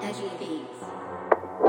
as you.